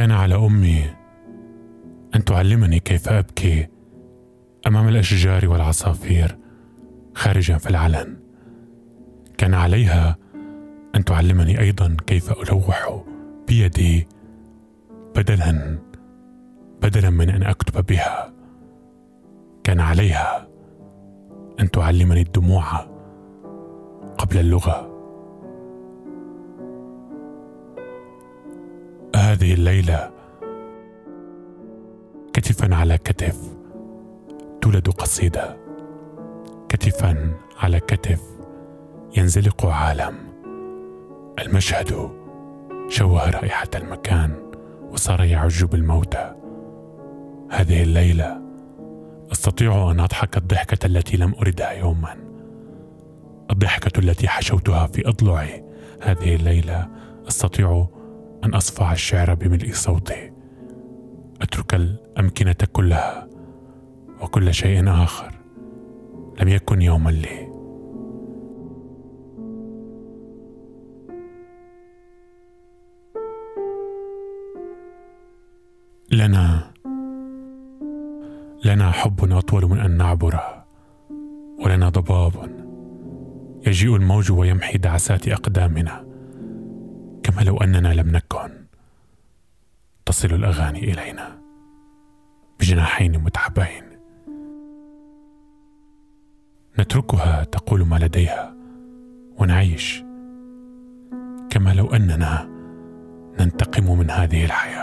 على أمي أن تعلمني كيف أبكي أمام الأشجار والعصافير خارجا في العلن. كان عليها أن تعلمني أيضا كيف ألوح بيدي بدلا بدلا من أن أكتب بها. كان عليها أن تعلمني الدموع قبل اللغة. هذه الليلة كتفا على كتف تولد قصيدة. كتفا على كتف ينزلق عالم. المشهد شوه رائحة المكان وصار يعج بالموتى هذه الليلة أستطيع أن أضحك الضحكة التي لم أردها يوما. الضحكة التي حشوتها في أضلعي. هذه الليلة أستطيع أن اصفع الشعر بملء صوتي أترك الأمكنة كلها وكل شيء آخر. لم يكن يوما لي. لنا لنا حب أطول من أن نعبره ولنا ضباب. يجيء الموج ويمحي دعسات أقدامنا. لو أننا لم نكن. تصل الأغاني إلينا بجناحين متعبين. نتركها تقول ما لديها ونعيش كما لو أننا ننتقم من هذه الحياة.